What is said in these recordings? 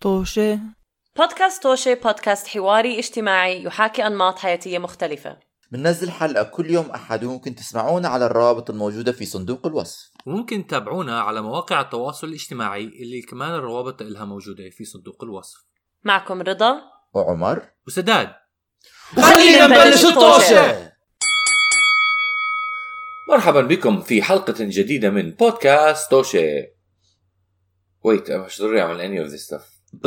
طوشة. بودكاست توشي بودكاست حواري اجتماعي يحاكي أنماط حياتية مختلفة. بننزل حلقة كل يوم أحد وممكن تسمعونا على الروابط الموجودة في صندوق الوصف. وممكن تتابعونا على مواقع التواصل الاجتماعي اللي كمان الروابط لها موجودة في صندوق الوصف. معكم رضا. وعمر. وسداد. خلينا نبلش الطوشة. مرحبا بكم في حلقة جديدة من بودكاست توشي ويت مش ضروري اعمل any of this stuff.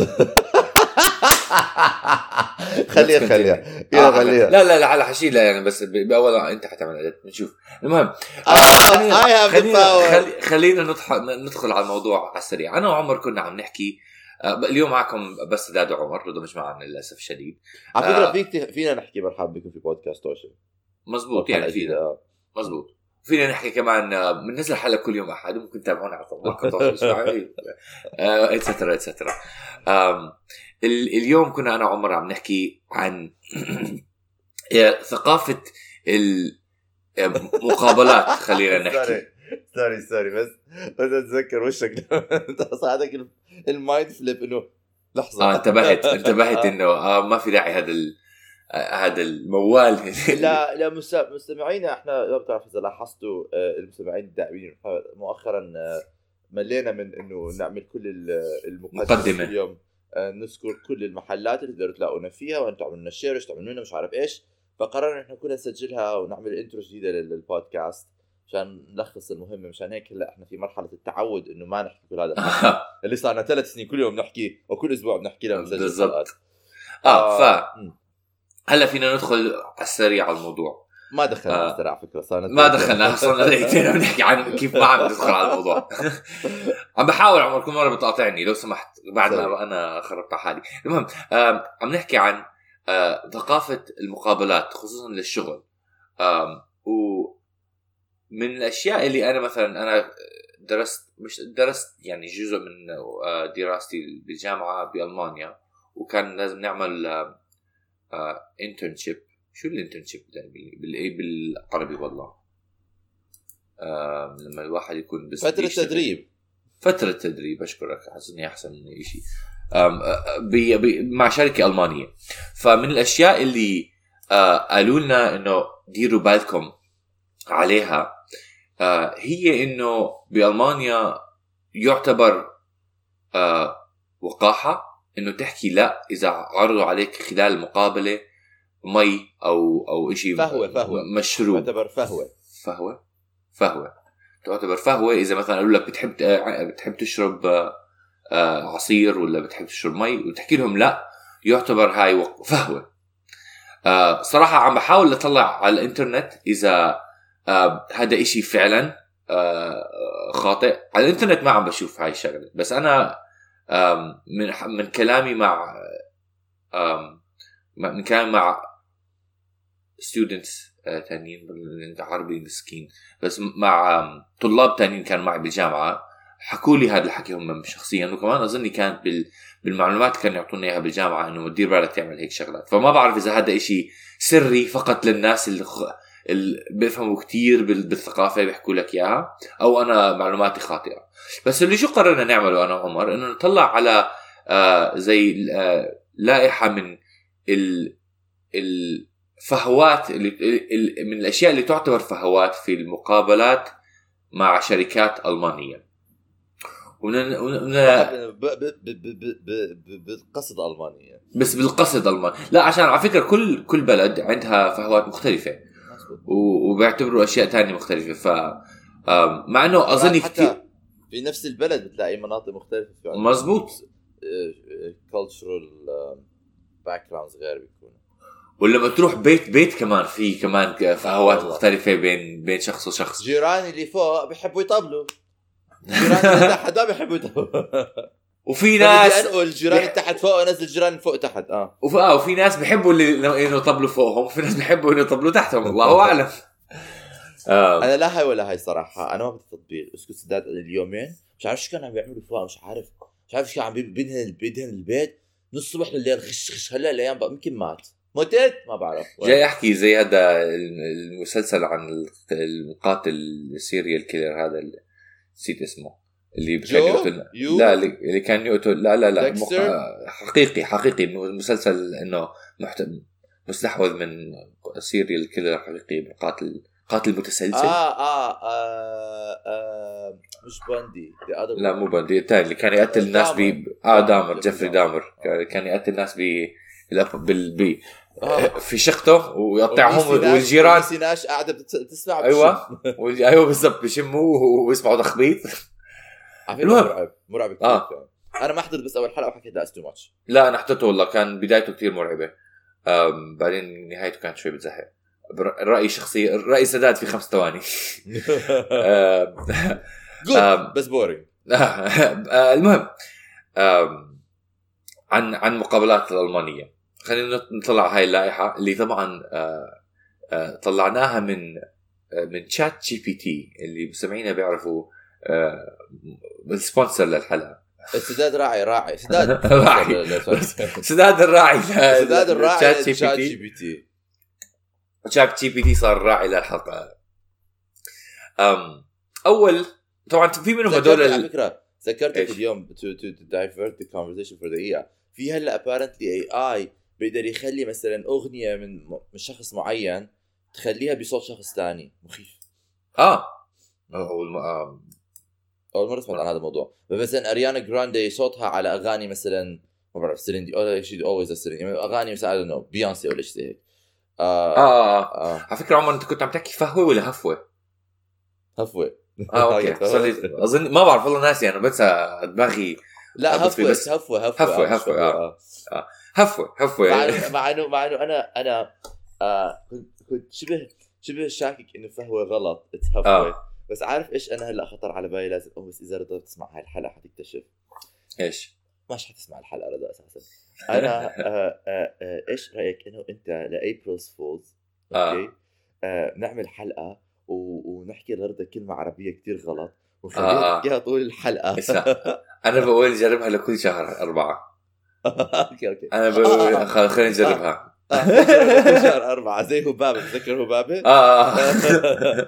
خليها خليها. يا آه، خليها. لا لا لا على حشيلة يعني بس باول أنت حتعمل edit بنشوف المهم آه، خلينا the خلينا, power. خلي خلينا ندخل ندخل على الموضوع على السريع. أنا وعمر كنا عم نحكي آه، اليوم معكم بس سداد وعمر رضا مش معنا للأسف الشديد. على فكرة آه. فيك فينا نحكي مرحبا بكم في بودكاست توشي مزبوط يعني فينا. آه. مزبوط فينا نحكي كمان آه، بننزل حلقة كل يوم أحد ممكن تتابعونا على مواقع التواصل الاجتماعي etcetera etcetera اليوم كنا أنا وعمر عم نحكي عن آه، ثقافة المقابلات خلينا نحكي. sorry sorry بس بس أتذكر وشك صعدك ال mind flip إنه لحظة. آه انتبهت انتبهت إنه آه ما في داعي هذا ال... آه، هذا الموال لا لا مس- مستمعينا إحنا ما بتعرف إذا لاحظتوا آه، المستمعين الدائمين مؤخرا آه، ملينا من إنه نعمل كل ال- المقدمة. اليوم آه، نذكر كل المحلات اللي تقدروا تلاقونا فيها وأنتم تعملوا لنا share إيش تعملوا لنا مش عارف إيش فقررنا إحنا كلها نسجلها ونعمل intro جديدة لل- للبودكاست عشان نلخص المهمة مشان هيك هلأ إحنا في مرحلة التعود إنه ما نحكي كل هذا اللي صار لنا ثلاث سنين كل يوم نحكي وكل أسبوع بنحكي لها ونسجل بالضبط. آه ف. هلا فينا ندخل على السريع على الموضوع ما دخلنا آه. آه. على فكره صار لنا ما دخلنا صرنا دقيقتين عم نحكي عن كيف ما عم ندخل على الموضوع عم بحاول عمر كل مرة بتقاطعني لو سمحت بعد. ما أنا خربت على حالي المهم آم، عم نحكي عن آه، ثقافة المقابلات خصوصا للشغل آم، ومن الأشياء اللي أنا مثلا أنا درست مش درست يعني جزء من آه، دراستي بالجامعة بألمانيا وكان لازم نعمل internship شو ال internship بالعربي والله. آه لما الواحد يكون بس فترة بيشتغل. تدريب. فترة تدريب أشكرك أحس إني أحسن من شيء. أه، بي بي مع شركة ألمانية. فمن الأشياء اللي آه، قالوا لنا إنه ديروا بالكم عليها آه، هي إنه بألمانيا يعتبر آه، وقاحة. إنه تحكي لا إذا عرضوا عليك خلال المقابلة مي أو أو شيء فهوة- فهوة. مشروب. يعتبر فهوة. فهوة؟ فهوة. تعتبر فهوة إذا مثلا قالوا لك بتحب بتحب تشرب آه، آه، عصير ولا بتحب تشرب مي وتحكي لهم لا يعتبر هاي فهوة. آه، صراحة عم بحاول أطلع على الإنترنت إذا آه، هذا إشي فعلا خاطئ. على الإنترنت ما عم بشوف هاي الشغلة بس آم، من من كلامي مع من كلامي مع ستودنتس تانيين بال- عربي مسكين. بس مع طلاب تانيين كانوا معي بالجامعة. حكوا لي هذا الحكي هم شخصيا. وكمان أظني كانت بال بالمعلومات اللي كانوا يعطونا إياها بالجامعة إنه دير بالك تعمل هيك شغلات. فما بعرف إذا هذا إشي سري فقط للناس اللي, بيفهموا كتير بال... بالثقافة بيحكوا لك إياها أو أنا معلوماتي خاطئة. بس اللي شو قررنا نعمله أنا وعمر إنه نطلع على آه زي آه لائحة من ال... الفهوات اللي ال- من الأشياء اللي تعتبر فهوات في المقابلات مع شركات ألمانية. ومن ومن- ب- ب- ب- ب- ب- ب- بالقصد المانيا بس بالقصد ألماني. لا عشان على فكرة كل كل بلد عندها فهوات مختلفة. وبيعتبروا أشياء تانية مختلفة. ف مع إنه حتى كثير في نفس البلد بتلاقي مناطق مختلفة. في مزبوط. cultural backgrounds غير بيكونوا. ولما تروح بيت بيت كمان في كمان فهوات. مختلفة بين بين شخص وشخص. جيراني اللي فوق بيحبوا يطبلوا. جيراني اللي تحت ما بيحبوا يطبلوا. وفي ناس أنقل جيراني اللي تحت فوق وأنزل جيراني فوق تحت آه. وف... آه وفي ناس بيحبوا اللي إنه يطبلوا فوقهم وفي ناس بيحبوا إنه يطبلوا تحتهم الله أعلم. آه. أنا لا هاي ولا هاي صراحة أنا ما بدي تطبيق أسكت سداد اليومين مش عارف شو كانوا عم بيعملوا فوق مش عارف مش عارف شو عم بي- بيدهن بيدهن البيت نص الصبح لليل خش خش هلأ الأيام بقى يمكن مات. متت ما بعرف. جاي أحكي زي هذا المسلسل عن المقاتل ال serial killer هذا نسيت اسمه. اللي جو؟ يقتل You؟ لا اللي كان يقتل لا لا لا Dexter؟ مق- حقيقي حقيقي مسلسل إنه محت... مستحوذ من serial killer حقيقي قاتل قاتل متسلسل آه, آه, آه, آه مش باندي لا. مو باندي الثاني اللي كان يقتل الناس ب آه دامر جيفري دامر. كان- يقتل الناس ب بال ب آه. في شقته ويقطعهم والجيران ناش قاعدة بت- تسمع أيوه أيوه بالضبط بيشموه ويسمعوا تخبيط المهم. مرعب مرعب كثير آه. أنا ما حضرت بس أول حلقة وحكيت لا too much لا أنا حضرته والله كان بدايته كثير مرعبة. بعدين نهايته كانت شوي بتزهق. الراي الشخصي الراي سداد في خمس ثواني. Good. بس boring آه، المهم عن عن مقابلات الألمانية. خلينا نطلع هاي اللائحة اللي طبعا آه، آه، طلعناها من من شات جي بي تي اللي مستمعينا بيعرفوا ال sponsor للحلقة. سداد راعي راعي. سداد راعي. سداد الراعي سداد الراعي شات جي بي تي. شات جي بي تي صار راعي للحلقة. أم أول طبعا في منهم هدول ذكرت على فكرة ذكرتك؟ اليوم to to divert the conversation for دقيقه في هلأ apparently AI بيقدر يخلي مثلا أغنية من من شخص معين تخليها بصوت شخص ثاني مخيف. آه. أول مرة سمعت عن هذا الموضوع. مثلا أريانا جراندي صوتها على أغاني مثلا ما بعرف سيلين أو شيء always سيلين أغاني مثلا بيونسي ولا شيء زي هيك. آه, آه آه. آه. على فكرة عمر أنت كنت عم تحكي فهوه ولا هفوة؟ هفوة. آه أوكي. أظن ما بعرف والله ناسي أنا بنسى دماغي. لا هفوة بس. بس هفوة هفوة. هفوة، آه، هفوة، فهوة، آه. هفوة هفوة. مع إنه مع إنه أنا أنا آه كنت كنت شبه شبه شاكك إنه فهوة غلط. اتهفوه آه. بس عارف إيش أنا هلأ خطر على بالي لازم بس إذا رضيت تسمع هاي الحلقة حتكتشف إيش؟ مش حتسمع الحلقة رضا أساسا. أنا آه آه آه إيش رأيك إنه أنت ل April Fools. أوكي؟ آه نعمل حلقة و... ونحكي لرضا كلمة عربية كتير غلط وخليها آه. تحكيها طول الحلقة. أنا بقول نجربها لكل شهر أربعة. أوكي أوكي. أنا بقول. خل- خلينا نجربها. آه، شهر أربعة زي هبابة تذكر هبابة؟ آه آه.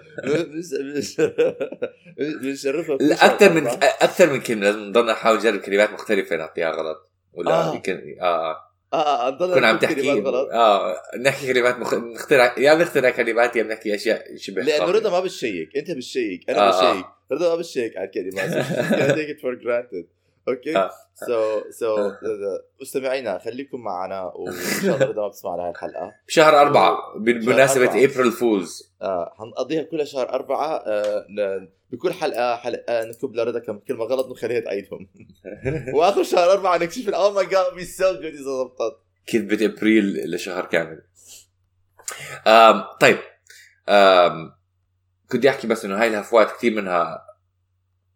بنشرفها لا أكثر من أكثر من كلمة لازم نضلنا نحاول نجرب كلمات مختلفة نعطيها غلط ولا آه. يمكن آه آه آه آه نضل كنا عم تحكي كلمات غلط آه نحكي كلمات مخ... نخترع يا بنخترع كلمات يا بنحكي أشياء شبه لأنه. رضا ما بتشيك أنت بتشيك أنا آه، آه. بشيك رضا ما بتشيك على الكلمات take it for granted أوكي. So so مستمعينا خليكم معنا وإن شاء الله رضا ما بتسمع لهي الحلقة. بشهر أربعة بمناسبة أربعة. April Fools آه حنقضيها كل شهر أربعة آه بكل حلقة حلقة آه نكتب لرضا كم كلمة غلط نخليها تعيدهم. وآخر شهر أربعة نكتشف oh my God be so good إذا ضبطت كذبة ابريل لشهر كامل. آم طيب. آم كنت أحكي بس إنه هاي الهفوات كثير منها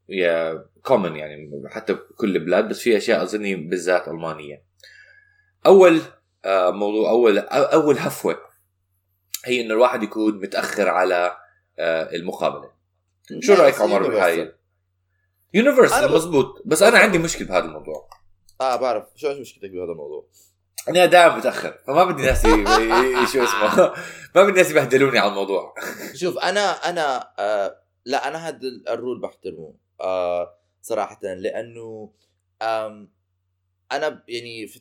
يا common يعني حتى بكل البلاد بس في أشياء أظني بالذات ألمانية. أول آه موضوع أول أول هفوة هي انه الواحد يكون متأخر على آه المقابلة. شو رأيك عمر بهاي؟ Universal مزبوط. بس أنا عندي مشكلة بهذا الموضوع. آه بعرف. شو مشكلتك بهذا الموضوع؟ أنا دائما متأخر. فما بدي ناس شو اسمه. ما بدي ناس يبهدلوني على الموضوع. شوف أنا أنا آه لا أنا هذا ال rule بحترمه. آه صراحة لأنه آم أنا ب- يعني في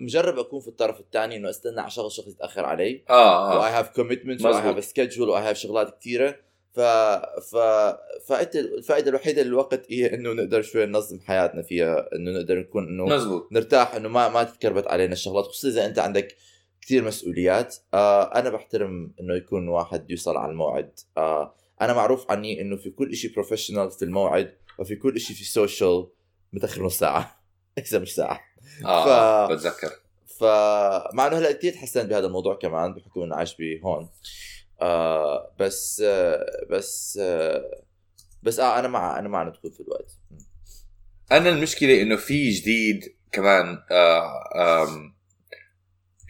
مجرب أكون في الطرف الثاني إنه أستنى على شغل شخص يتأخر علي. آه و I آه have commitment و I. have schedule و I have شغلات كثيره ف ف فائدة الفائدة الوحيدة للوقت هي إنه نقدر شوي ننظم حياتنا فيها إنه نقدر نكون إنه مزبوط نرتاح إنه ما ما تتكربت علينا الشغلات خصوصا إذا أنت عندك كثير مسؤوليات. آه أنا بحترم إنه يكون واحد يوصل على الموعد. آه أنا معروف عني إنه في كل شيء professional في الموعد وفي كل شيء في social متأخر نص ساعة إذا مش ساعة. آه ف- بتذكر. فمع إنه هلأ كثير تحسنت بهذا الموضوع كمان بحكم إنه عايش بهون. آه بس آه بس آه بس آه أنا مع أنا مع ندخل في الوقت. أنا المشكلة إنه في جديد كمان آه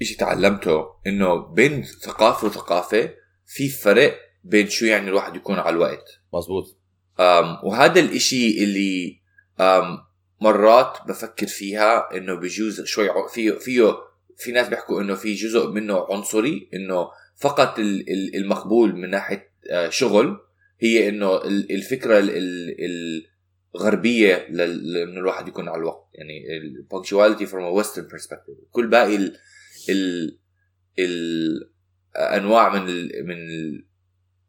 شيء تعلمته إنه بين ثقافة وثقافة في فرق بين شو يعني الواحد يكون على الوقت. مزبوط أم وهذا الإشي اللي أم مرات بفكر فيها إنه بجوز شوي فيه فيه في ناس بيحكوا إنه في جزء منه عنصري إنه فقط ال- ال- المقبول من ناحية آه، شغل هي إنه ال- الفكرة ال- ال- الغربية لإنه الواحد يكون على الوقت. يعني ال punctuality from Western perspective كل باقي ال ال ال أنواع من ال من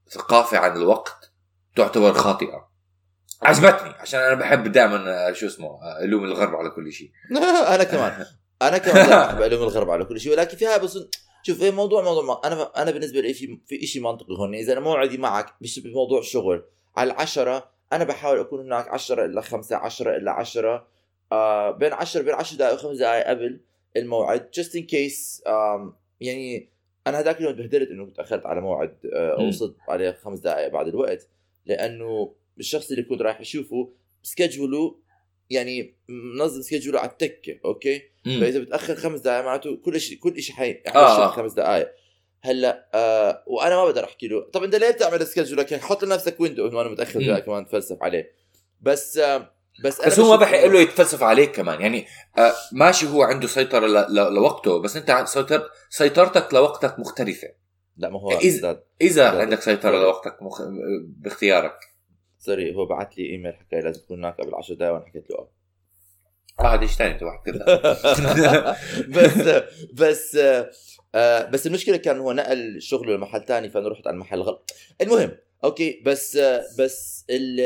الثقافه عن الوقت تعتبر خاطئة. عجبتني عشان أنا بحب دائما شو اسمه ألوم الغرب على كل شيء. أنا كمان. أنا كمان بحب ألوم الغرب على كل شيء ولكن فيها بس شوف إيه موضوع موضوع ما أنا أنا بالنسبة لي في في شيء منطقي هون. إذا أنا موعدي معك مش بموضوع شغل على العشرة أنا بحاول أكون هناك 10 إلا 5 10 إلا 10 آه بين 10 بين 10 دقائق و5 دقائق قبل الموعد in case آم يعني أنا هذاك اليوم تبهدلت إنه تاخرت على موعد آه. وصلت عليه خمس دقائق بعد الوقت لأنه الشخص اللي كنت رايح أشوفه schedule ه يعني منظم schedule ه على التكة okay مم. فإذا بتأخر خمس دقائق معناته كل شيء كل شيء حي آه،. خمس دقائق هلأ آه وأنا ما بقدر أحكي له طب أنت ليه بتعمل سكجولك يعني حط لنفسك window انه أنا متاخر كمان تفلسف عليه بس آه بس بس هو ما بحق له يتفلسف عليك كمان. يعني آه ماشي هو عنده سيطرة ل- ل- لوقته بس أنت سيطر سيطرتك لوقتك مختلفة. لا ما هو إذا- أستاذ إذا لا، عندك سيطرة. لوقتك مخ... باختيارك. sorry هو بعت لي إيميل حكى لي لازم تكون هناك قبل 10 دقائق وأنا حكيت له. آه آه هذا شيء ثاني انت واحد كذا بس بس آه بس المشكلة كان هو نقل شغله لمحل تاني فأنا رحت على المحل غلط. المهم okay بس آه بس ال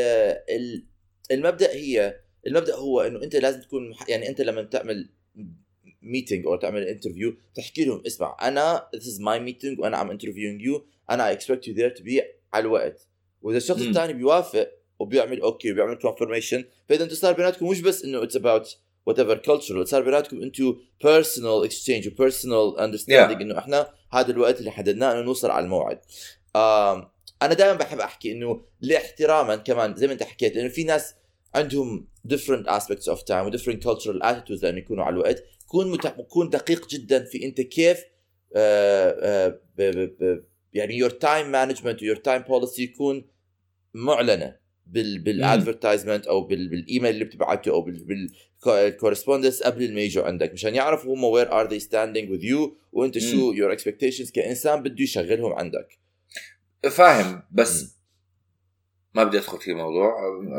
ال المبدأ هي المبدأ هو إنه أنت لازم تكون يعني أنت لما تعمل meeting أو تعمل interview تحكي لهم اسمع أنا this is my meeting وأنا عم interviewing you أنا I expect you there to be على الوقت وإذا الشخص. الثاني بيوافق وبيعمل أوكي وبيعمل confirmation فإذا أنتم صار بيناتكم مش بس إنه it's about whatever cultural صار بيناتكم أنتم personal exchange و personal understanding Yeah. إنه إحنا هذا الوقت اللي حددناه إنه نوصل على الموعد آم أنا دائما بحب أحكي إنه لاحتراما كمان زي ما أنت حكيت انه في ناس عندهم different aspects of time و different cultural attitudes لأنه يكونوا على الوقت. كون مت... كون دقيق جدا في أنت كيف آه آه ب... ب... ب... يعني your time management و your time policy يكون معلنة بال بال advertisement أو بال... بالإيميل اللي بتبعته أو بال بال correspondence قبل ما يجوا عندك. مشان يعرفوا هم where are they standing with you وأنت شو your expectations كإنسان بده يشغلهم عندك. فاهم بس مم. ما بدي أدخل في الموضوع.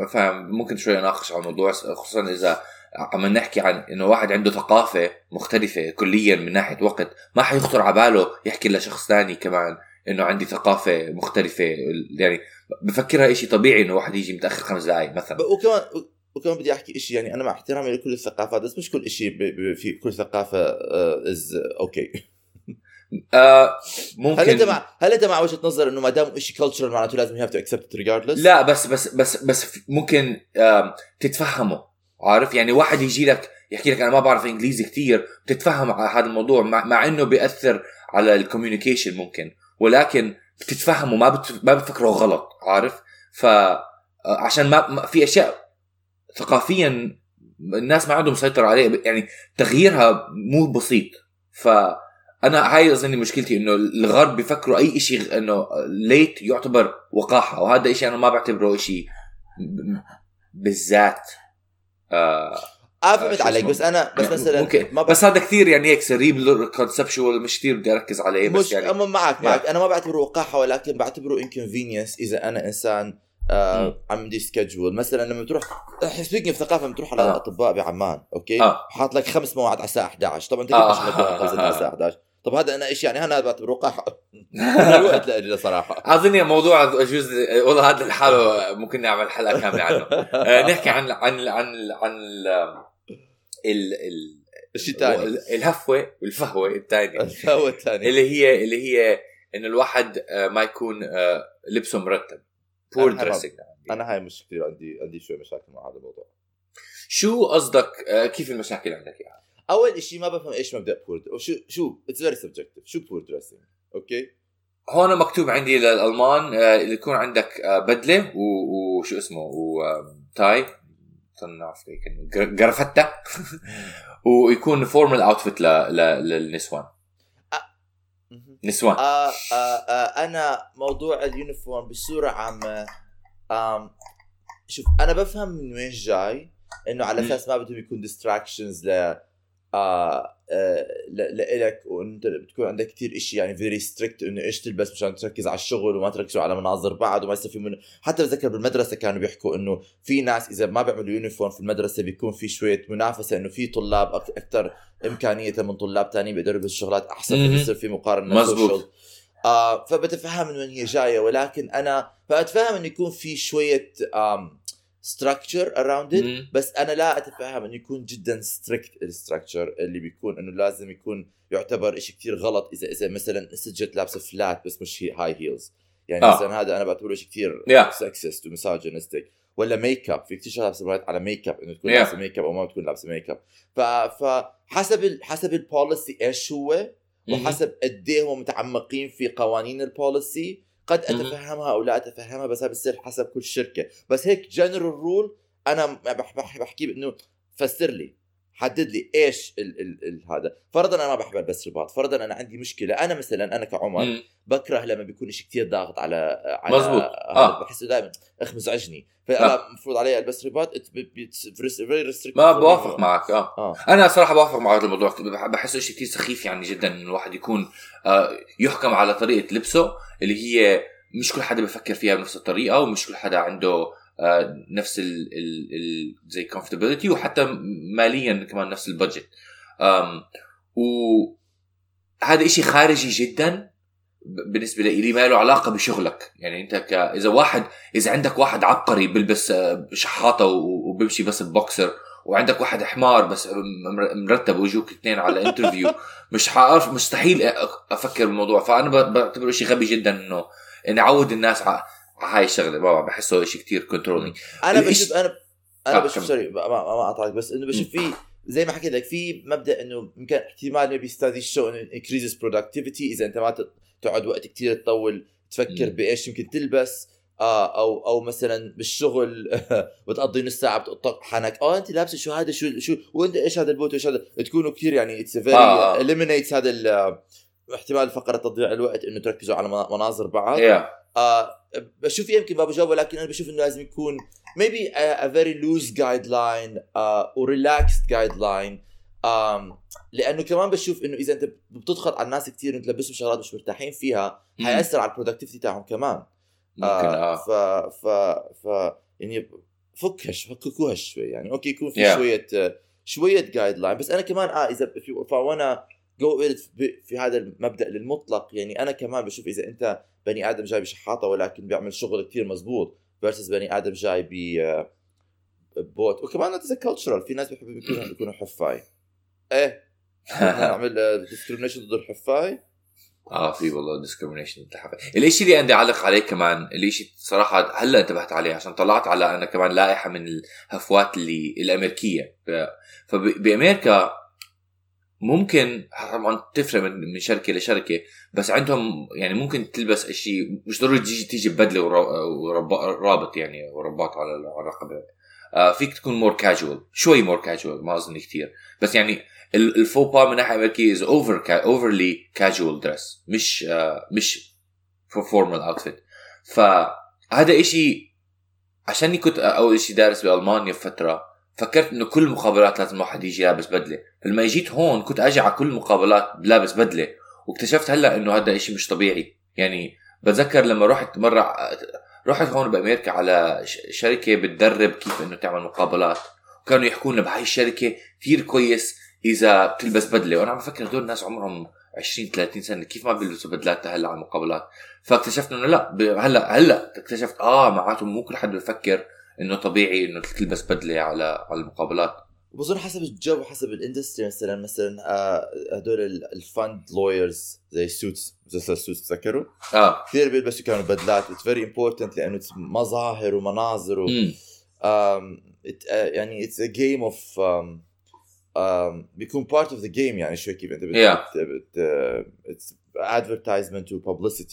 فاهم ممكن شوي أناقش على الموضوع خصوصا إذا عم نحكي عن إنه واحد عنده ثقافة مختلفة كليا من ناحية وقت ما حيخطر على باله يحكي لشخص ثاني كمان إنه عندي ثقافة مختلفة. يعني بفكرها شيء طبيعي إنه واحد يجي متأخر خمس دقائق مثلا. وكمان وكمان بدي أحكي شيء يعني أنا مع احترامي لكل الثقافات بس مش كل شيء. في كل ثقافة is okay آه ممكن. هل انت مع هل انت مع وجهة نظر إنه ما دام شيء cultural معناته لازم you have to accept regardless لا بس بس بس بس ممكن آم، تتفهمه عارف؟ يعني واحد يجي لك يحكي لك أنا ما بعرف إنجليزي كثير بتتفهم على هذا الموضوع مع, مع إنه بيأثر على الكوميونيكيشن ممكن ولكن بتتفهمه ما بت ما بتفكره غلط عارف؟ ف آه، عشان ما في أشياء ثقافيا الناس ما عندهم سيطرة عليه يعني تغييرها مو بسيط فانا هاي اظني مشكلتي إنه الغرب بيفكروا أي شيء إنه ليت يعتبر وقاحة وهذا شيء أنا ما بعتبره شيء بالذات آه آه آه، فهمت عليك؟ بس أنا بس مثلا ممكن ما. بس هذا كثير يعني هيك سريب كونسبشوال مش كثير بدي أركز عليه بس مش يعني أما معك معك أنا ما بعتبره وقاحة ولكن بعتبره انكونفينينس إذا أنا إنسان آه. عندي سكجول مثلا لما بتروح سبيكينج في ثقافة لما تروح على آه. الاطباء بعمان أوكي آه. حاط لك خمس مواعيد على الساعة 11 طبعا أنت آه. كيف خلصت على الساعة 11 طب هذا أنا إيش يعني؟ أنا بعتبره وقاحه الوقت لأجله صراحة. أظن موضوع يجوز والله هذا لحاله ممكن نعمل حلقة كاملة عنه. آه، نحكي عن عن عن عن ال ال ال الشيء الثاني الهفوة والفهوة الثانية. الهفوة الثانية اللي هي اللي هي انه الواحد آه، ما يكون آه، لبسه مرتب. حرام. dressing أنا هاي مش كثير عندي عندي شوي مشاكل مع هذا الموضوع. شو قصدك كيف المشاكل عندك يعني اول شيء ما بفهم إيش مبدأ poor شو شو it's very subjective شو poor dressing okay؟ هون مكتوب عندي للألمان آه، اللي يكون عندك آه، بدلة وشو اسمه؟ و tie نعرف جرافته ويكون formal outfit للنسوان. نسوان. آه آه آه أنا موضوع ال uniform بصورة عامة شوف أنا بفهم من وين جاي إنه على. أساس ما بدهم يكون distractions ل آه آه ل- لإلك وإنت بتكون عندك كتير إشي يعني very strict إنه إيش تلبس مشان تركز على الشغل وما تركزوا على مناظر بعض وما يصير في من حتى بتذكر بالمدرسة كانوا بيحكوا إنه في ناس إذا ما بيعملوا uniform في المدرسة بيكون في شوية منافسة إنه في طلاب أكثر إمكانية من طلاب تانيين بيقدروا يلبسوا شغلات أحسن. فبصير في مقارنة مزبوط. آه فبتفهم من وين هي جاية ولكن أنا فأتفهم إنه يكون في شوية structure around it. بس أنا لا أتفهم إنه يكون جدا strict ال structure اللي بيكون إنه لازم يكون يعتبر شيء كتير غلط إذا إذا مثلا سجت لابسه flat بس مش high heels يعني آه. مثلا هذا أنا بعتبره شيء كتير Yeah. sexist و misogynistic ولا ميك اب في كثير شغلات مرات على ميك اب إنه تكون Yeah. لابسة ميك اب أو ما تكون لابسة ميك اب فحسب ال... حسب ال policy إيش هو. وحسب قد إيه هم متعمقين في قوانين ال policy قد. أتفهمها أو لا أتفهمها بس بصير حسب كل شركة بس هيك general rule أنا بح بح بحكي انه فسر لي حدد لي إيش ال ال ال هذا. فرضا أنا ما بحب ألبس رباط. فرضا أنا عندي مشكلة. أنا مثلا أنا كعمر مم. بكره لما بيكون شيء كثير ضاغط على على مزبوط. آه. بحسه دائما أخ مزعجني. فأنا المفروض علي ألبس رباط. ما. بوافق معك. آه. آه. أنا صراحة بوافق مع هذا الموضوع. بح- بحسه شيء كثير سخيف يعني جدا انه الواحد يكون آه، يحكم على طريقة لبسه اللي هي مش كل حدا بفكر فيها بنفس الطريقة ومش كل حدا عنده آه، نفس ال ال ال زي comfortability وحتى ماليا كمان نفس البادجت وهذا إشي خارجي جدا ب- بالنسبة لي ما له علاقة بشغلك. يعني أنت ك... إذا واحد إذا عندك واحد عبقري بلبس آه، شحاطة و- وبمشي بس ببوكسر وعندك واحد حمار بس مر- مرتب ويجوك اثنين على interview مش حعرف مستحيل أفكر بالموضوع. فأنا بعتبره شيء غبي جدا إنه إني أعود الناس هاي الشغله ما بحسه شيء كتير controlling أنا بشوف أنا أنا آه، بشوف. sorry ما ما ما اقطعك بس إنه بشوف في زي ما حكيت لك في مبدأ إنه يمكن احتمال maybe study show إنه increases productivity. إذا أنت ما تقعد وقت كتير تطول تفكر. بإيش يمكن تلبس آه أو أو مثلا بالشغل بتقضي نص ساعة بتقطع حنك. آه أنت لابسة شو هذا؟ شو شو وأنت إيش هذا البوت وايش هذا؟ تكونوا كثير يعني it's very آه. eliminates هذا ال- احتمال فقرة تضييع الوقت إنه تركزوا على منا- مناظر بعض. يا آه بشوف يمكن بابا جواب ولكن أنا بشوف إنه لازم يكون maybe a, a very loose guideline uh, و relaxed guideline. um, لأنه كمان بشوف إنه إذا أنت بتضغط على الناس كثير إنت تلبسهم شغلات مش مرتاحين فيها حياثر على ال productivity تاعهم كمان. ممكن آه ف ف ف يعني فكها شو- فككوها شوي يعني. أوكي يكون في Yeah. شوية آه، شوية guideline بس أنا كمان آه إذا فوانا جو في هذا المبدأ للمطلق. يعني أنا كمان بشوف إذا أنت بني آدم جاي بشحاطة ولكن بيعمل شغل كثير مزبوط versus بني آدم جاي ب آه، بوت. وكمان it's cultural في ناس بيحبوا يكونوا يكونوا حفاي. إيه؟ نعمل discrimination ضد الحفاي؟ آه في والله discrimination الإشي اللي بدي أعلق عليه كمان الإشي صراحة هلأ انتبهت عليه عشان طلعت على أنا كمان لائحة من الهفوات اللي الأمريكية. ف- فبامريكا ممكن طبعا تفرق من شركة لشركه بس عندهم يعني ممكن تلبس إشي مش ضروري تيجي تيجي ببدله ورابط يعني ورباط على الرقبة. آه فيك تكون more casual شوي more casual ما أظن كثير بس يعني ال- الفوبا من ناحية أمريكية is over overly casual dress مش آه مش formal outfit فهذا إشي عشاني كنت أول شيء دارس بألمانيا بفتره فكرت إنه كل المقابلات لازم الواحد يجي لابس بدلة. فلما جيت هون كنت أجي على كل المقابلات لابس بدلة واكتشفت هلأ إنه هذا إشي مش طبيعي. يعني بتذكر لما رحت مرة رحت هون بأمريكا على شركة بتدرب كيف إنه تعمل مقابلات. وكانوا يحكوا لنا بهاي الشركة كثير كويس إذا بتلبس بدلة. وأنا عم بفكر هدول الناس عمرهم 20 30 سنة كيف ما بيلبسوا بدلات هلأ على المقابلات؟ فاكتشفت إنه لأ هلأ هلأ اكتشفت آه معناته مو كل حد بفكر إنه طبيعي إنه تلبس بدله على على المقابلات. بظن حسب الجو وحسب ال industry مثلا مثلا آه، هدول ال- ال fund lawyers زي Suits مسلسل Suits تذكروا آه. كثير بيلبسوا كانوا بدلات. it's very important لأنه it's مظاهر ومناظر و... it, uh, يعني it's a game of بيكون part of the game يعني شوي كيف أنت advertisement و publicity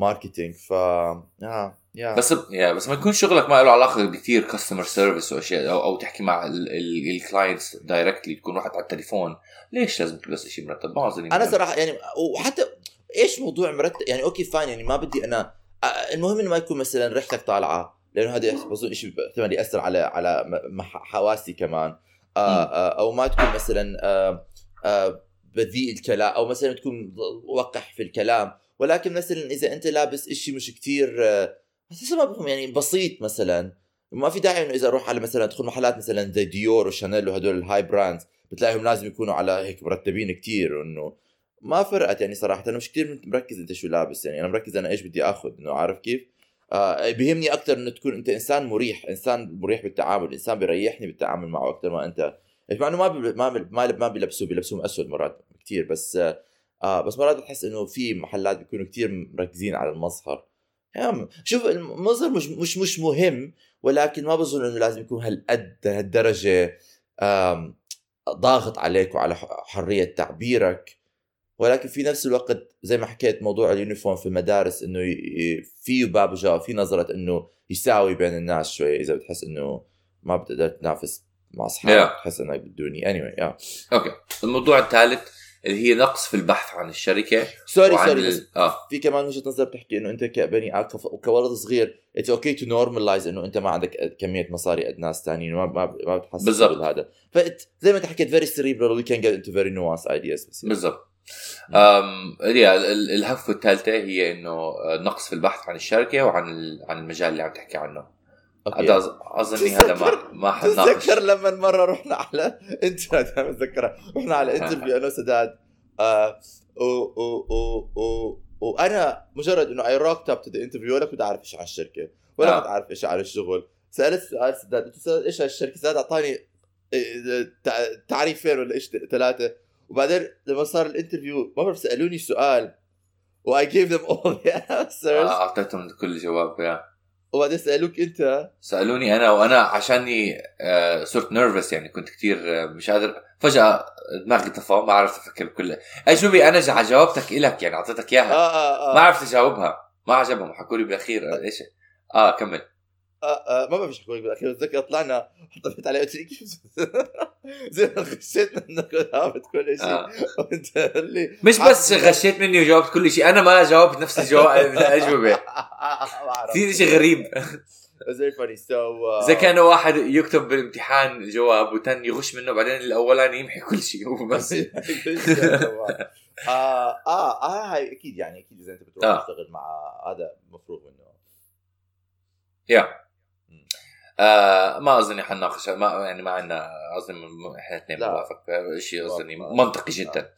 و marketing ف yeah yeah بس yeah بس ما يكون شغلك ما له علاقة بكثير customer service واشياء أو, أو تحكي مع ال clients directly تكون واحد على التليفون. ليش لازم تلبس شيء مرتب؟ ما أظن أنا صراحة يعني وحتى إيش موضوع مرتب؟ يعني أوكي fine يعني ما بدي أنا آه، المهم إنه ما يكون مثلا ريحتك طالعة لأنه هذا بظن شيء احتمال يأثر على على حواسي كمان. آه آه أو ما تكون مثلا آه آه بذيء الكلام أو مثلا تكون وقح في الكلام. ولكن مثلا إذا أنت لابس إشي مش كتير آه ما بفهم يعني بسيط مثلا. ما في داعي إنه إذا أروح على مثلا ادخل محلات مثلا زي Dior و Chanel وهدول ال high brands بتلاقيهم لازم يكونوا على هيك مرتبين كتير وانه ما فرقت يعني صراحة. أنا مش كتير مركز أنت شو لابس يعني. أنا مركز أنا إيش بدي آخذ إنه عارف كيف؟ آه بيهمني أكثر إنه تكون أنت إنسان مريح إنسان مريح بالتعامل إنسان بيريحني بالتعامل معه أكثر ما أنت. مع إنه ما بي ما بي ما, بيلبسوهم أسود مرات كثير بس آه بس مرات بحس إنه في محلات بيكونوا كثير مركزين على المظهر. يعني شوف المظهر مش مش مش مهم ولكن ما بظن إنه لازم يكون هالقد هالدرجة ضاغط عليك وعلى حرية تعبيرك. ولكن في نفس الوقت زي ما حكيت موضوع ال uniform في المدارس إنه في باب جاء في نظرة إنه يساوي بين الناس شوي إذا بتحس إنه ما بتقدر تنافس مع أصحابك yeah. تحس إنك بدوني any anyway, yeah. أوكي الموضوع الثالث اللي هي نقص في البحث عن الشركة sorry sorry ال... آه. في كمان وجهة نظر بتحكي إنه أنت كبني آدم كولد صغير it's okay to normalize إنه أنت ما عندك كمية مصاري قد ناس ثانيين ما ما ما بتحس بالضبط. هذا فزي ما أنت حكيت very cerebral we can get into very nuanced ideas بس بالضبط. أم الهفه الثالثة هي إنه نقص في البحث عن الشركة وعن عن المجال اللي عم تحكي عنه. أظني هذا ما ما حد تذكر لما مره رحنا على انت اتذكرها رحنا على interview أنا وسداد. آه و و و و وأنا مجرد إنه I rocked up to the interview ولا كنت أعرف إيش عن الشركة ولا كنت أعرف إيش عن الشغل. سألت سؤال سداد قلت إيش هالشركه سداد أعطاني تعريفين ولا إيش؟ ثلاثة. وبعدين لما صار ال interview ما بعرف سألوني سؤال و I give them all the answers أعطيتهم كل جواب yeah. وبعدين سألوك أنت. سألوني أنا وأنا عشاني آه صرت nervous يعني كنت كثير آه مش قادر. فجأة دماغي طفى ما عرفت أفكر بكلها اجوبي أنا جاوبتك إلك يعني أعطيتك إياها. آه آه آه. ما عرفت أجاوبها. ما عجبهم حكوا لي بالأخير آه. إيش؟ آه كمل. آه آه ما بعرف إيش لي بالاخير بتذكر طلعنا حطيت عليه قلت زي ما غشيت منك جاوبت كل شيء آه. وانت اللي مش بس غشيت مني وجاوبت كل شيء أنا ما جاوبت نفس الجواب الاجوبه في شيء غريب. زي فاني سو إذا كان واحد يكتب بالامتحان جواب وتاني يغش منه بعدين الأولاني يمحي كل شيء هو بس. آه آه آه هاي أكيد يعني أكيد إذا أنت بتروح آه. تشتغل مع هذا المفروض انه يا آه ما اظني حنناقش ما يعني ما عندنا أظن إحنا اثنين بنوافق شيء اظني منطقي جدا.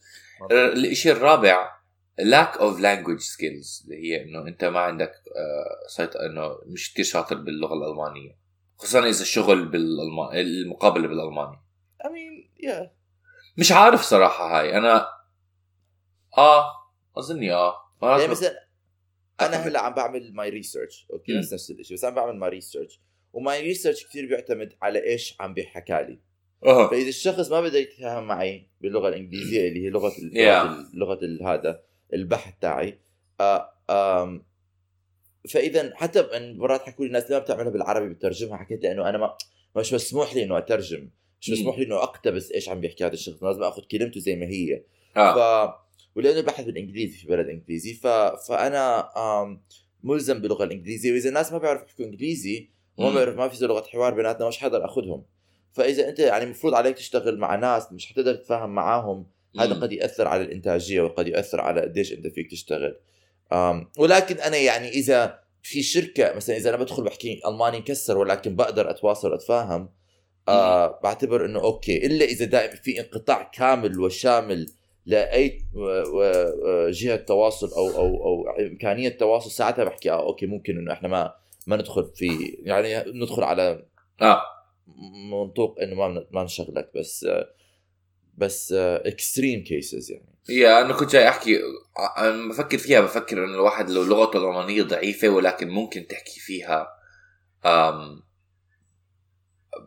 الشيء الرابع lack of language skills اللي هي إنه أنت ما عندك آه سيط... إنه مش كثير شاطر باللغة الألمانية. خصوصا إذا الشغل بالالمان المقابله بالألماني. I mean yeah. مش عارف صراحة هاي. أنا آه اظني آه. يعني مثلا أنا هلأ عم بعمل my research أوكي نفس نفس الشيء بس عم بعمل my research و my research كثير بيعتمد على إيش عم بيحكى لي. فإذا الشخص ما بده يتفاهم معي باللغة الإنجليزية اللي هي لغة yeah. لغة هذا البحث تاعي آه فإذا حتى مرات حكوا لي الناس لما بتعملها بالعربي بترجمها حكيت لأنه أنا ما مش مسموح لي إنه أترجم مش مسموح لي إنه أقتبس إيش عم بيحكي هذا الشخص لازم آخذ كلمته زي ما هي. آه. ف ولأنه بحث بالإنجليزي في بلد إنجليزي ف... فأنا ملزم باللغة الإنجليزية وإذا الناس ما بيعرفوا يحكوا إنجليزي وما بيعرف ما في لغة حوار بيناتنا مش حقدر اخذهم فإذا أنت يعني المفروض عليك تشتغل مع ناس مش حتقدر تتفاهم معاهم هذا قد يأثر على الإنتاجية وقد يأثر على قديش أنت فيك تشتغل. ولكن أنا يعني إذا في شركة مثلا إذا أنا بدخل بحكي ألماني مكسر ولكن بقدر أتواصل اتفاهم آه بعتبر إنه أوكي. إلا إذا دائما في انقطاع كامل وشامل لاي جهة تواصل أو أو أو إمكانية تواصل ساعتها بحكي آه أوكي ممكن إنه إحنا ما ما ندخل في يعني ندخل على آه. منطوق إنه ما ما نشغلك بس بس extreme cases يعني. يا أنا كنت جاي أحكي أنا بفكر فيها بفكر إنه الواحد لو لغته الالمانيه ضعيفة ولكن ممكن تحكي فيها أم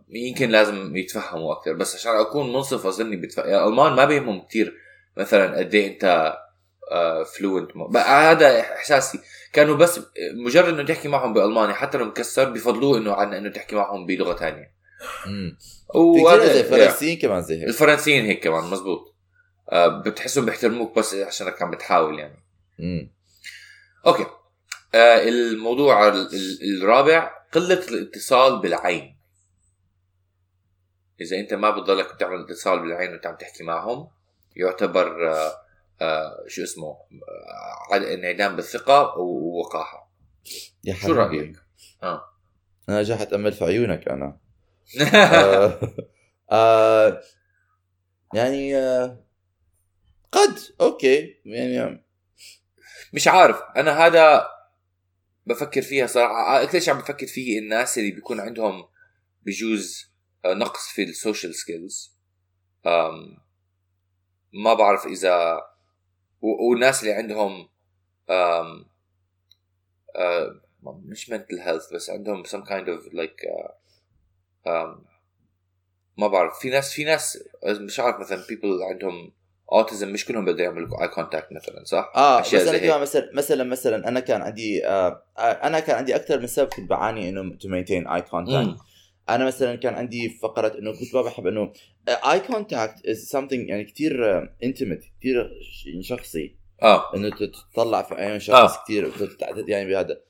يمكن لازم يتفهموا أكثر. بس عشان أكون منصف اظني يعني الالمان ما بيهمهم كثير مثلا قد إيه أنت فلوينت هذا إحساسي. كانوا بس مجرد إنه تحكي معهم بألماني حتى لو مكسر بفضلوه إنه عن إنه تحكي معهم بلغة ثانية وهذا زي الفرنسيين كمان زي هيك. الفرنسيين هيك كمان مزبوط. آه بتحسهم بيحترموك بس عشانك عم بتحاول يعني. مم. أوكي. آه الموضوع الرابع قلة الاتصال بالعين. إذا أنت ما بتضلك تعمل اتصال بالعين وانت عم تحكي معهم يعتبر آه آه شو اسمه آه عد- انعدام بالثقة ووقاحة. يا شو حبيبي. رأيك؟ آه. أنا جاي اتامل في عيونك أنا. آه، آه، يعني آه، قد أوكي يعني مش عارف. أنا هذا بفكر فيها صراحة. أكثر شيء عم بفكر فيه الناس اللي بيكون عندهم بجوز نقص في ال social skills ما بعرف إذا و- والناس اللي عندهم أم آه، مش mental health بس عندهم some kind of like uh, um, ما بعرف في ناس في ناس مش عارف مثلا people عندهم autism مش كلهم بيقدروا يعملوا eye contact مثلا صح؟ آه بس أنا. كمان مثلا مثلا مثلا أنا كان عندي آه أنا كان عندي أكثر من سبب كنت بعاني إنه to maintain eye contact. أنا مثلا كان عندي فقرة إنه كنت ما بحب إنه eye contact is something يعني كثير intimate كثير شخصي. آه. إنه تطلع في عيون شخص آه. كثير يعني بهذا.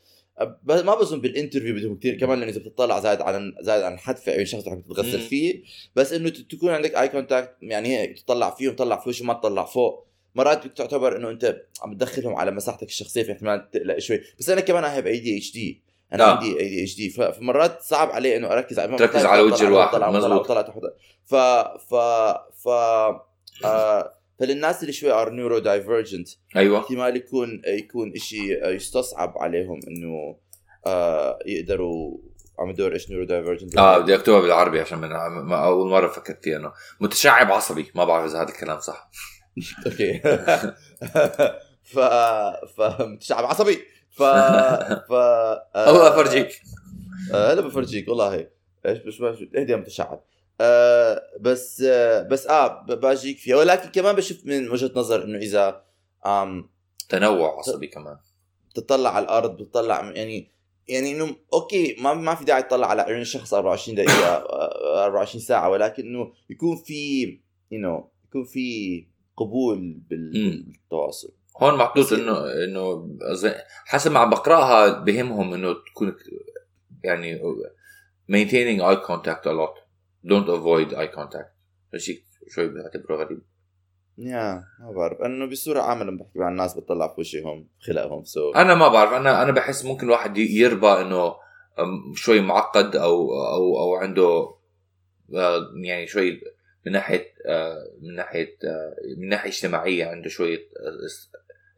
ما بظن بال interview بدهم كثير كمان لأنه إذا بتطلع زايد عن زايد عن حد في عيون شخص رح تتغسل. فيه. بس إنه تكون عندك eye contact يعني هيك تطلع فيه وتطلع في وشه ما تطلع فوق. مرات بتعتبر إنه أنت عم تدخلهم على مساحتك الشخصية في احتمال تقلق شوي. بس أنا كمان have ADHD أنا آه. عندي ADHD فمرات صعب علي إنه أركز على تركز على وجه الواحد، طلع- طلع- مزبوط. طلع تحت ف ف ف آه فللناس اللي شوي are neurodivergent أيوه احتمال يكون يكون شيء يستصعب عليهم إنه آه يقدروا عم بدور إيش neurodivergent آه بدي أكتبها بالعربي عشان من أول مرة فكرت فيها إنه. متشعب عصبي ما بعرف إذا هذا الكلام صح. أوكي. ف ف متشعب عصبي. ف ف آه، الله أفرجيك. آه، هلا بفرجيك والله. إيش مش اهدي يا متشعب آه بس آه بس آه بأجيك فيها. ولكن كمان بشوف من وجهة نظر إنه إذا آم تنوع عصبي كمان. تطلع على الأرض بتطلع يعني يعني إنه أوكي ما ما في داعي تطلع على عيون الشخص 24 دقيقة آه، 24 ساعة. ولكن إنه يكون في يو نو يكون في قبول. بالتواصل. هون محطوط انه إنه حسب ما عم بقرأها بهمهم إنه تكون يعني maintaining eye contact a lot. Don't avoid eye contact. شيء شوي بعتبره غريب. يا ما بعرف. إنه بصورة عامة لما بحكي مع الناس بتطلع في وجههم خلقهم سو أنا ما بعرف. أنا أنا بحس ممكن الواحد يربى إنه شوي معقد أو أو أو عنده آه، يعني شوي من ناحية آه، من ناحية آه، من ناحية اجتماعية عنده شوية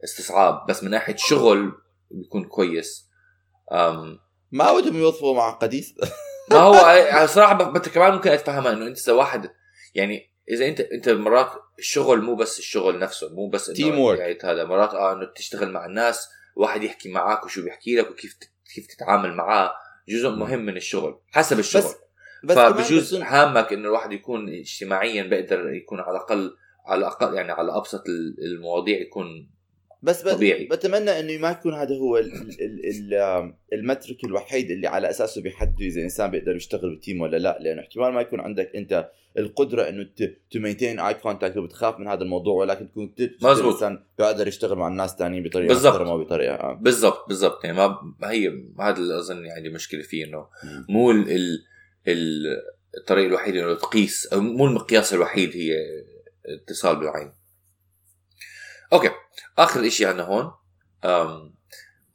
استصعاب بس من ناحية شغل بيكون كويس. أم، ما ودهم يوظفوا معقدين ما هو صراحة بت- كمان ممكن أتفهمها إنه أنت إذا واحد يعني إذا أنت أنت مرات الشغل مو بس الشغل نفسه مو بس إنه Teamwork. يعني هذا مرات آه إنه تشتغل مع الناس واحد يحكي معك وشو بيحكي لك وكيف كيف تتعامل معاه جزء مهم من الشغل حسب الشغل. بس بس فبجوز بظن- هامك إنه الواحد يكون اجتماعيا بيقدر يكون على الأقل على الأقل يعني على أبسط ال- المواضيع يكون بس ب- طبيعي. بتمنى إنه ما يكون هذا هو ال ال ال ال metric الوحيد اللي على أساسه بيحددوا إذا الإنسان بيقدر يشتغل ب team ولا لا لأنه احتمال ما يكون عندك أنت القدرة إنه to maintain eye contact وبتخاف من هذا الموضوع ولكن تكون مزبوط. الانسان بيقدر يشتغل مع الناس ثانيين بطريقة بالضبط. وبطريقه آه. بالضبط بالضبط يعني ما هي هذا اللي أظن عندي مشكلة فيه إنه. مو ال ال ال- الطريقة الوحيدة إنه تقيس مو المقياس الوحيد هي اتصال بالعين أوكي آخر شيء عندنا هون um,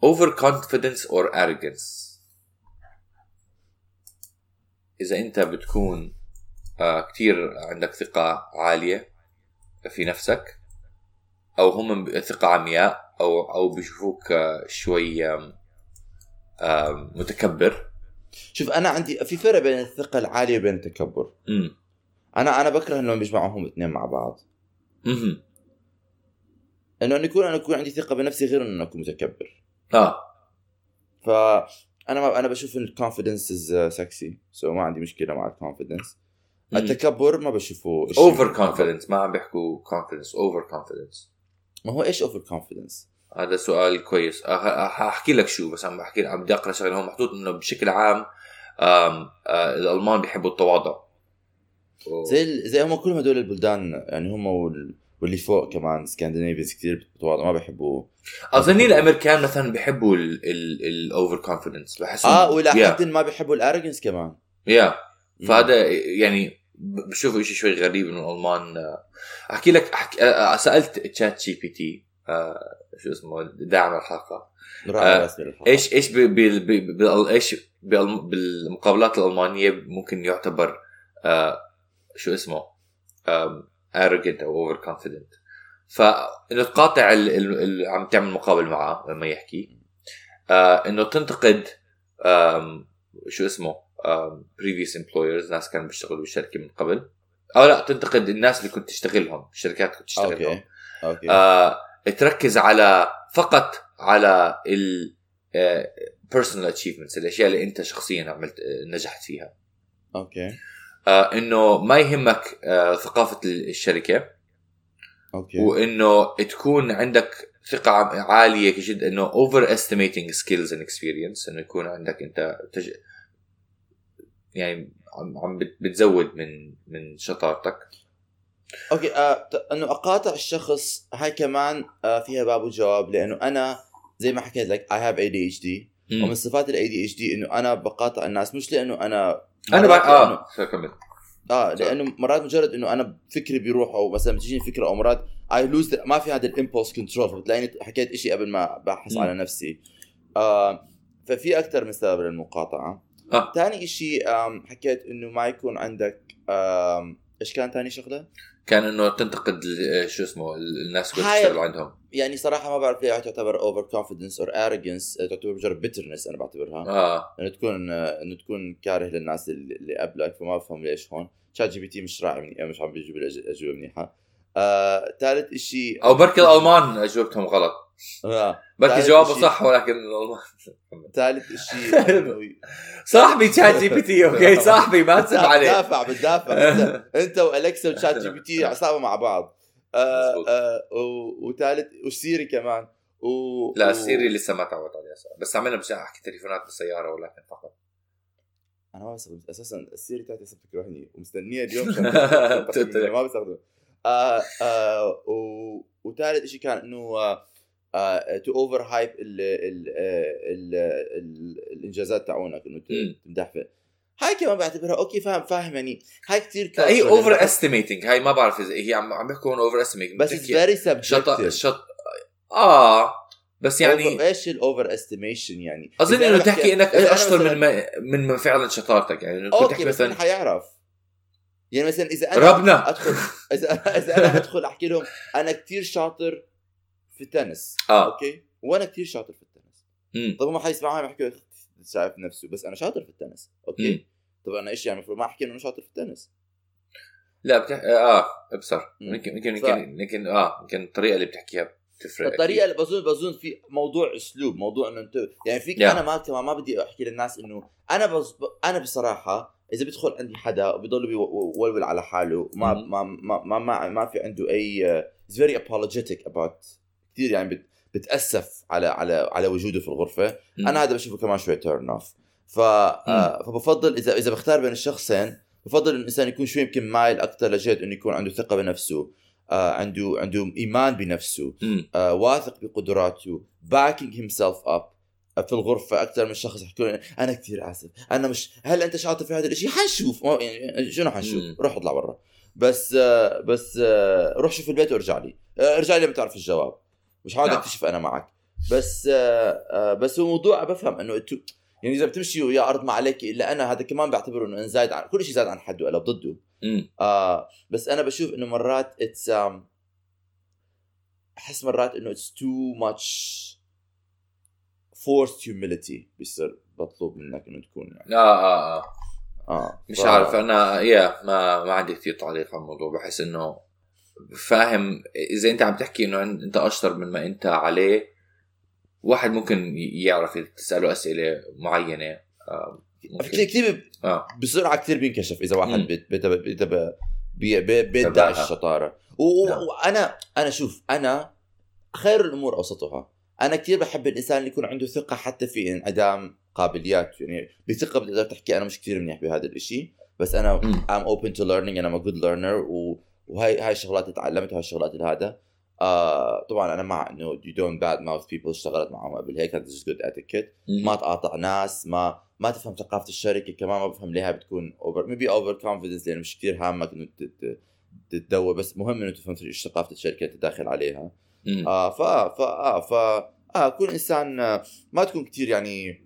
over confidence or arrogance. إذا أنت بتكون uh, كثير عندك ثقة عالية في نفسك أو هم ثقة عمياء أو أو بيشوفوك آه، شوي آم، متكبر. شوف أنا عندي في فرق بين الثقة العالية وبين التكبر. امم أنا أنا بكره إنهم بيجمعوهم اثنين مع بعض. مهم. انه أنا يكون أنا يكون عندي ثقة بنفسي غير انه أكون متكبر. آه. فانا ما أنا بشوف إن ال confidence is sexy so ما عندي مشكلة مع ال confidence التكبر ما بشوفه over confidence ما عم بيحكوا confidence over confidence ما هو إيش over confidence هذا سؤال كويس. أه- أه- حاحكي لك شو بس عم بحكي عم بدي أقرأ شغلة. هون محطوط إنه بشكل عام آم، آه، الألمان بيحبوا التواضع. و- زي زي هم كلهم هدول البلدان يعني هم وال... واللي فوق كمان Scandinavians كثير بتواضعوا ما بيحبوا أظني الأمريكان مثلا بيحبوا ال over confidence بحسهم آه وإلى يا حد ما بيحبوا ال arrogance كمان. yeah فهذا يعني بشوفه شيء شوي غريب إنه الالمان آه، أحكي لك أحكي آه، سألت تشات جي بي تي آه، شو اسمه؟ داعم الحلقة. آه،. إيش إيش إيش بال- بالمقابلات الألمانية ممكن يعتبر آه، شو اسمه؟ آم، arrogant أو over confident فإنه تقاطع ال- ال- اللي عم تعمل مقابل معه لما يحكي. آه، إنه تنتقد شو اسمه؟ previous employers ناس كانوا بيشتغلوا بالشركة من قبل. أو لا تنتقد الناس اللي كنت تشتغلهم الشركات اللي كنت تشتغلهم. أوكي. أوكي. آه تركز على فقط على ال آه، personal achievements الأشياء اللي أنت شخصيا عملت آه، نجحت فيها. أوكي. آه إنه ما يهمك آه ثقافة الشركة. أوكي. وإنه تكون عندك ثقة عم- عالية جدا إنه over estimating skills and experience إنه يكون عندك أنت تج... يعني عم عم بت- بتزود من من شطارتك. أوكي آه إنه أقاطع الشخص هاي كمان آه فيها باب وجواب لأنه أنا زي ما حكيت لك I have ADHD مم. ومن صفات ال ADHD إنه أنا بقاطع الناس مش لأنه أنا أنا لأنه- آه شو كمل آه لأنه مرات مجرد إنه أنا فكري بيروح أو مثلا بتجيني فكرة أو مرات I lose ما في هذا ال impulse control فبتلاقيني حكيت شيء قبل ما بحث. على نفسي آه ففي أكثر من سبب للمقاطعة آه. ثاني شيء آم، حكيت إنه ما يكون عندك إيش كان ثاني شغلة؟ كان إنه تنتقد ال- شو اسمه الناس اللي بتشتغل عندهم. يعني صراحة ما بعرف ليه تعتبر over confidence or arrogance تعتبر مجرد bitterness أنا بعتبرها. آه. إنه تكون إنه تكون كاره للناس اللي قبلك فما بفهم ليش هون. شات جي بي تي مش راعي مني مش عم بيجيب أجوبة منيحة. آه، ثالث شيء أو بركي الألمان أجوبتهم غلط. آه. ثالث جوابه صح ولكن ثالث شيء صاحبي ChatGPT okay؟ صاحبي ما تسب عليه. بتدافع بتدافع انت و Alexa و ChatGPT عصابه مع بعض. آه. آه وثالث و Siri كمان. و لا Siri لسه ما تعودت عليها. بس عملنا مش أحكي تليفونات بالسيارة ولكن فقط. أنا ما بستخدم أساسا ال Siri تاعتي هسه بتكرهني ومستنية اليوم ما بستخدم آه آه وثالث شيء كان إنه to overhype الإنجازات تاعونك إنه تمدح في. هاي كمان بعتبرها okay فاهم فاهم يعني. هاي كثير هي. over estimating هاي ما بعرف إذا هي عم عم بيحكوا overestimating بس it's very subjective شط آه بس يعني إيش ال overestimation يعني؟ أظن إنه تحكي إنك أشطر من ما من من فعلا شطارتك يعني. okay بس مثلا حيعرف. يعني مثلا إذا أنا ربنا. ادخل إذا إذا أنا أدخل أحكي لهم أنا كثير شاطر في التنس آه okay وأنا كثير شاطر في التنس مم. طب هم حيسمعوا هاي يحكوا شايف نفسه بس أنا شاطر في التنس okay مم. طب أنا إيش يعني المفروض ما أحكي إنه أنا شاطر في التنس لا بتح... آه ابصر. يمكن يمكن يمكن يمكن آه يمكن الطريقة اللي بتحكيها بتفرق الطريقة اللي بظن بظن في موضوع أسلوب موضوع إنه أنت يعني فيك Yeah. أنا ما كمان ما بدي أحكي للناس إنه أنا بز... أنا بصراحة إذا بدخل عندي حدا وبيضل بيولول على حاله وما. ما ما ما, ما, ما في عنده أي very apologetic about كثير يعني بت... بتأسف على على على وجوده في الغرفة. مم. أنا هذا بشوفه كمان شوي turn off ف آه فبفضل إذا إذا بختار بين الشخصين بفضل الإنسان يكون شوي يمكن مايل أكثر لجهه إنه يكون عنده ثقة بنفسه آه عنده عنده إيمان بنفسه. آه واثق بقدراته backing himself up في الغرفة أكثر من شخص يحكي أنا كثير اسف أنا مش هل أنت شاطر في هذا الشيء حنشوف. ما- يعني شنو حنشوف. روح اطلع برا. بس آه بس آه روح شوف البيت وارجع لي. آه ارجع لي لما تعرف الجواب. مش حاول نعم. أكتشف أنا معك. بس آه آه بس هو موضوع بفهم إنه إنتو- يعني إذا بتمشي ويا أرض ما عليك إلا أنا هذا كمان بعتبره إنه زايد عن كل شيء زاد عن حده قلب ضده. آه بس أنا بشوف إنه مرات it's أحس مرات إنه it's too much forced humility بيصير مطلوب منك إنه تكون يعني. آه آه آه. آه مش ف- عارف أنا يا ما ما عندي كثير تعليق على الموضوع. بحس إنه فاهم إذا أنت عم تحكي إنه أنت أشطر من ما أنت عليه واحد ممكن يعرف تساله أسئلة معينة آه. كثير كثير آه. بسرعة كثير بينكشف إذا واحد بيدعي. الشطارة. نعم. وأنا أنا شوف أنا خير الأمور أوسطها. أنا كثير بحب الإنسان اللي يكون عنده ثقة حتى في انعدام قابليات. يعني بثقة بتقدر تحكي أنا مش كثير منيح بهذا الإشي. بس أنا open to learning and I'm a good learner. و... وهاي هاي الشغلات اللي تعلمتها هاي الشغلات هذا. آه طبعا أنا مع إنه you don't bad mouth people اشتغلت معهم قبل هيك هذا good etiquette. ما تقاطع ناس ما ما تفهم ثقافة الشركة كمان ما بفهم ليها بتكون over maybe overconfidence لأنه مش كثير هامك إنه تت- تتدوى بس مهم إنه تفهم إيش ثقافة الشركة أنت داخل عليها. مم. آه فا فا آه ف آه كون إنسان آه، ما تكون كثير يعني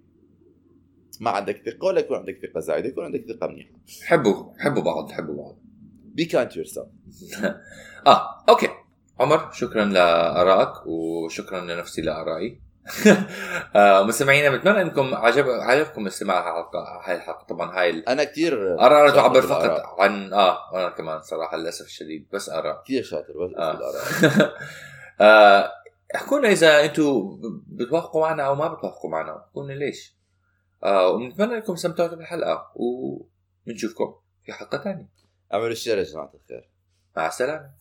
ما عندك ثقة ولا يكون عندك ثقة زايدة يكون عندك ثقة منيحة. حبوا حبوا بعض حبوا بعض. be kind to yourself آه okay عمر شكرا لآرائك وشكرا لنفسي لآرائي. آه مستمعينا بتمنى إنكم عجب عجبكم استماع الحلقة هاي الحلقة طبعا هاي ال- أنا كثير اراء تعبر فقط. عن آه وأنا كمان صراحة للأسف الشديد بس آراء. كثير شاطر بس آه. آه، احكوا لنا إذا أنتم بتوافقوا معنا أو ما بتوافقوا معنا. احكوا لنا ليش. آه ونتمنى إنكم استمتعتوا بالحلقة وبنشوفكم في حلقة ثانية اعملوا الشير يا جماعة الخير. مع السلامة.